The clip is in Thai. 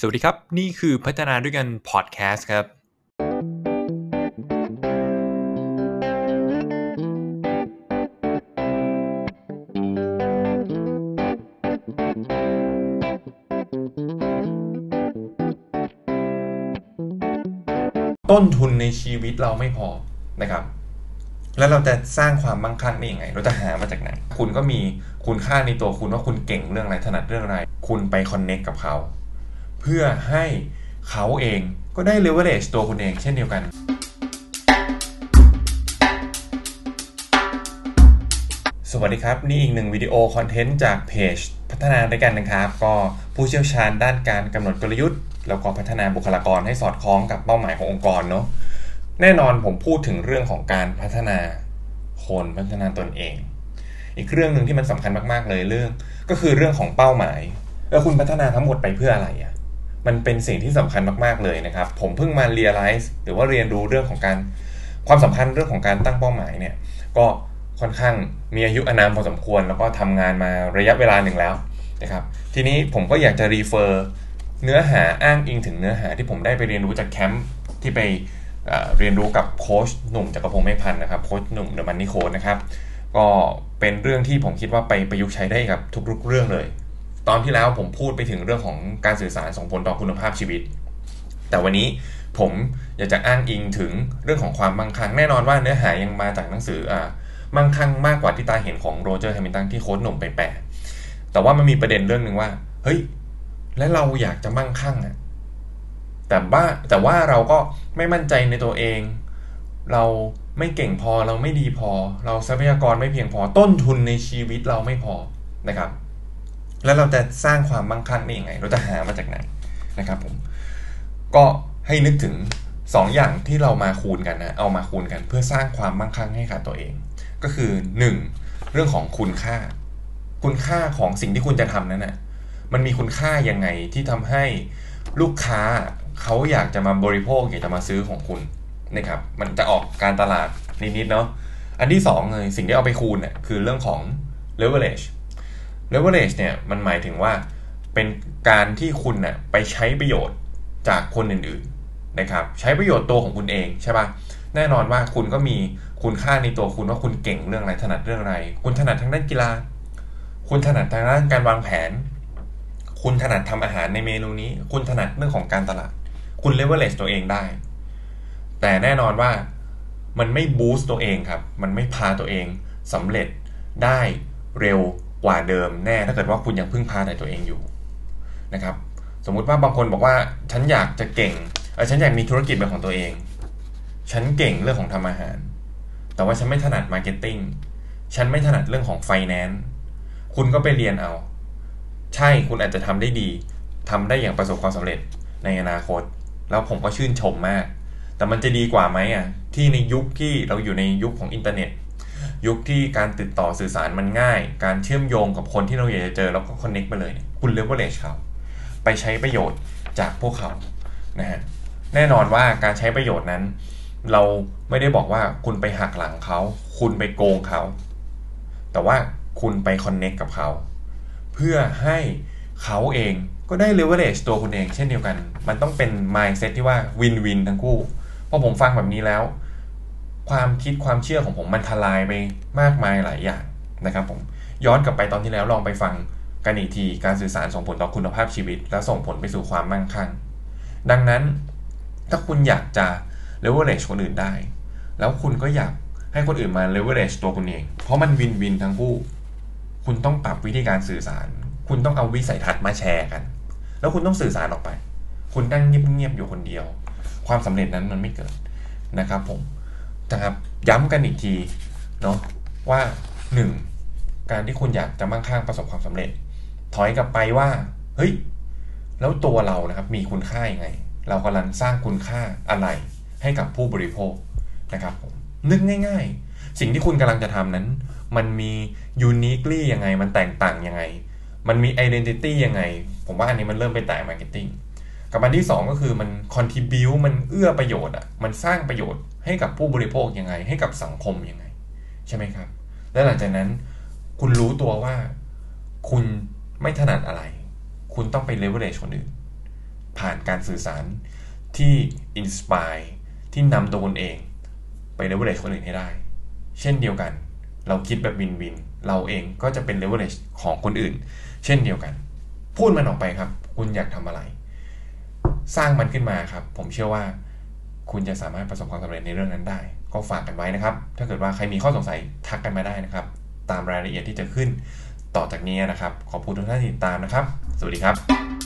สวัสดีครับ นี่คือพัฒนาด้วยกันพอดแคสต์ครับ ต้นทุนในชีวิตเราไม่พอนะครับ แล้วเราจะสร้างความมั่งคั่งได้ยังไง เราจะหามาจากไหน คุณก็มีคุณค่าในตัวคุณว่าคุณเก่งเรื่องอะไรถนัดเรื่องอะไร คุณไป connect กับเขา เพื่อให้เขาเองก็ได้เลเวอเรจตัวคุณเองเช่นเดียวกัน สวัสดีครับ นี่อีกหนึ่งวิดีโอ content จากเพจพัฒนาด้วยกันนะครับ ก็ผู้เชี่ยวชาญด้านการกำหนดกลยุทธ์ แล้วก็พัฒนาบุคลากรให้สอดคล้องกับเป้าหมายขององค์กรเนาะแน่นอนผมพูดถึงเรื่องของการพัฒนาคนพัฒนาตนเอง อีกเรื่องหนึ่งที่มันสำคัญมากๆเลยเรื่อง ก็คือเรื่องของเป้าหมายแล้วคุณพัฒนาทั้งหมดไปเพื่ออะไรอะ่ะ มันเป็นสิ่งที่สำคัญมากๆเลยนะครับ ผมเพิ่งมา realize หรือว่าเรียนรู้เรื่องของการความสัมพันธ์เรื่องของการตั้งเป้าหมายเนี่ย ก็ค่อนข้างมีอายุอานามพอสมควร แล้วก็ทำงานมาระยะเวลาหนึ่งแล้วนะครับ ทีนี้ผมก็อยากจะ refer เนื้อหาอ้างอิงถึงเนื้อหาที่ผมได้ไปเรียนรู้จากแคมป์ที่ไปเรียนรู้กับโค้ชหนุ่มจักรพงศ์เมฆพันธ์นะครับโค้ชหนุ่ม The Money Coach นะครับ ก็เป็นเรื่องที่ผมคิดว่าไปประยุกต์ใช้ได้กับทุกๆเรื่องเลย ตอนที่แล้วผมพูดไปถึงเรื่องของการสื่อสารส่งผลต่อคุณภาพชีวิต แต่วันนี้ผมอยากจะอ้างอิงถึงเรื่องของความมั่งคั่งแน่นอนว่าเนื้อหายังมาจากหนังสืออ่ามั่งคั่งมากกว่าที่ตาเห็นของโรเจอร์แฮมิลตันที่โค้ชหนุ่มไปแปลแต่ว่ามันมีประเด็นเรื่องหนึ่งว่าเฮ้ยแล้วเราอยากจะมั่งคั่งอะแต่ว่าแต่ว่าเราก็ไม่มั่นใจในตัวเอง เราไม่เก่งพอเราไม่ดีพอ เราทรัพยากรไม่เพียงพอต้นทุนในชีวิตเราไม่พอนะครับ แล้วเราจะสร้างความมั่งคั่งได้ยังไง เราจะหามาจากไหนนะครับผมก็ให้นึกถึง2ออย่างที่เรามาคูณกันนะเอามาคูณกัน เพื่อสร้างความมั่งคั่งให้กับตัวเอง ก็คือ 1. เรื่องของคุณค่า คุณค่าของสิ่งที่คุณจะทำนั้นนะ่ะมันมีคุณค่ายังไงที่ทำให้ลูกค้าเขาอยากจะมาบริโภคอยากจะมาซื้อของคุณนะครับมันจะออกการตลาดนิดๆเนาะอันที่2เลยสิ่งที่เอาไปคูณเนี่ยคือเรื่องของ leverage leverage เนี่ยมันหมายถึงว่าเป็นการที่คุณน่ยไปใช้ประโยชน์จากคนอื่นๆนะครับ ใช้ประโยชน์ตัวของคุณเองใช่ปะแน่นอนว่าคุณก็มีคุณค่าในตัวคุณว่าคุณเก่งเรื่องอะไรถนัดเรื่องอะไร คุณถนัดทางด้านกีฬา คุณถนัดทางด้านการวางแผน คุณถนัดทำอาหารในเมนูนี้ คุณถนัดเรื่องของการตลาด คุณเลเวลเล e ตัวเองได้ แต่แน่นอนว่ามันไม่บูสต์ตัวเองครับ มันไม่พาตัวเองสำเร็จได้เร็ว กว่าเดิมแน่ถ้าเกิดว่าคุณยังพึ่งพาแต่ตัวเองอยู่นะครับ สมมุติว่าบางคนบอกว่าฉันอยากจะเก่งเออฉันอยากมีธุรกิจเป็นของตัวเอง ฉันเก่งเรื่องของทำอาหาร แต่ว่าฉันไม่ถนัด marketing ฉันไม่ถนัดเรื่องของไฟแนนซ์คุณก็ไปเรียนเอา ใช่คุณอาจจะทำได้ดีทำได้อย่างประสบความสำเร็จในอนาคต แล้วผมก็ชื่นชมมาก แต่มันจะดีกว่าไหมอะที่ในยุคที่เราอยู่ในยุคของอินเทอร์เน็ต ยุคที่การติดต่อสื่อสารมันง่าย การเชื่อมโยงกับคนที่เราอยากจะเจอแล้วก็ connect ไปเลยเนี่ยคุณเลเวอเรจเขาไปใช้ประโยชน์จากพวกเขานะฮะแน่นอนว่าการใช้ประโยชน์นั้น เราไม่ได้บอกว่าคุณไปหักหลังเขา คุณไปโกงเขา แต่ว่าคุณไปคอนเน็กกับเขา เพื่อให้เขาเองก็ได้เลเวอเรจตัวคุณเองเช่นเดียวกัน มันต้องเป็น mindset ที่ว่าวินวินทั้งคู่พอผมฟังแบบนี้แล้ว ความคิดความเชื่อของผมมันทลายไปมากมายหลายอย่างนะครับผมย้อนกลับไปตอนที่แล้วลองไปฟังกันอีกทีการสื่อสารส่งผลต่อคุณภาพชีวิต และส่งผลไปสู่ความมั่งคั่ง ดังนั้นถ้าคุณอยากจะ leverage คนอื่นได้ แล้วคุณก็อยากให้คนอื่นมา leverage ตัวคุณเอง เพราะมันวินวินทั้งคู่ คุณต้องปรับวิธีการสื่อสาร คุณต้องเอาวิสัยทัศน์มาแชร์กัน แล้วคุณต้องสื่อสารออกไป คุณนั่งเงียบๆอยู่คนเดียว ความสำเร็จนั้นมันไม่เกิดนะครับผม นะครับย้ำกันอีกทีเนาะว่าหนึ่งการที่คุณอยากจะมั่งคั่งประสบความสำเร็จ ถอยกลับไปว่า เฮ้ย แล้วตัวเรานะครับมีคุณค่ายังไง เรากำลังสร้างคุณค่าอะไรให้กับผู้บริโภคนะครับผมนึกง่าย ๆ สิ่งที่คุณกำลังจะทำนั้น มันมี uniquely ยังไง มันแตกต่างยังไง มันมี identity ยังไง ผมว่าอันนี้มันเริ่มไปแตะ marketing กับอันที่ 2 ก็คือมัน contribute มันเอื้อประโยชน์อะมันสร้างประโยชน์ให้กับผู้บริโภคยังไง ให้กับสังคมยังไง ใช่ไหมครับ และหลังจากนั้นคุณรู้ตัวว่าคุณไม่ถนัดอะไร คุณต้องไปเลเวอเรจคนอื่น ผ่านการสื่อสารที่ inspire ที่นำตัวคนเอง ไปเลเวลเลชคนอื่นให้ได้ เช่นเดียวกัน เราคิดแบบ win-win เราเองก็จะเป็นเลเวลเลชของคนอื่น เช่นเดียวกัน พูดมันออกไปครับ คุณอยากทำอะไร สร้างมันขึ้นมาครับ ผมเชื่อว่าคุณจะสามารถประสบความสำเร็จในเรื่องนั้นได้ ก็ฝากกันไว้นะครับ ถ้าเกิดว่าใครมีข้อสงสัยทักกันมาได้นะครับ ตามรายละเอียดที่จะขึ้นต่อจากนี้นะครับ ขอบคุณทุกท่านที่ติดตามนะครับ สวัสดีครับ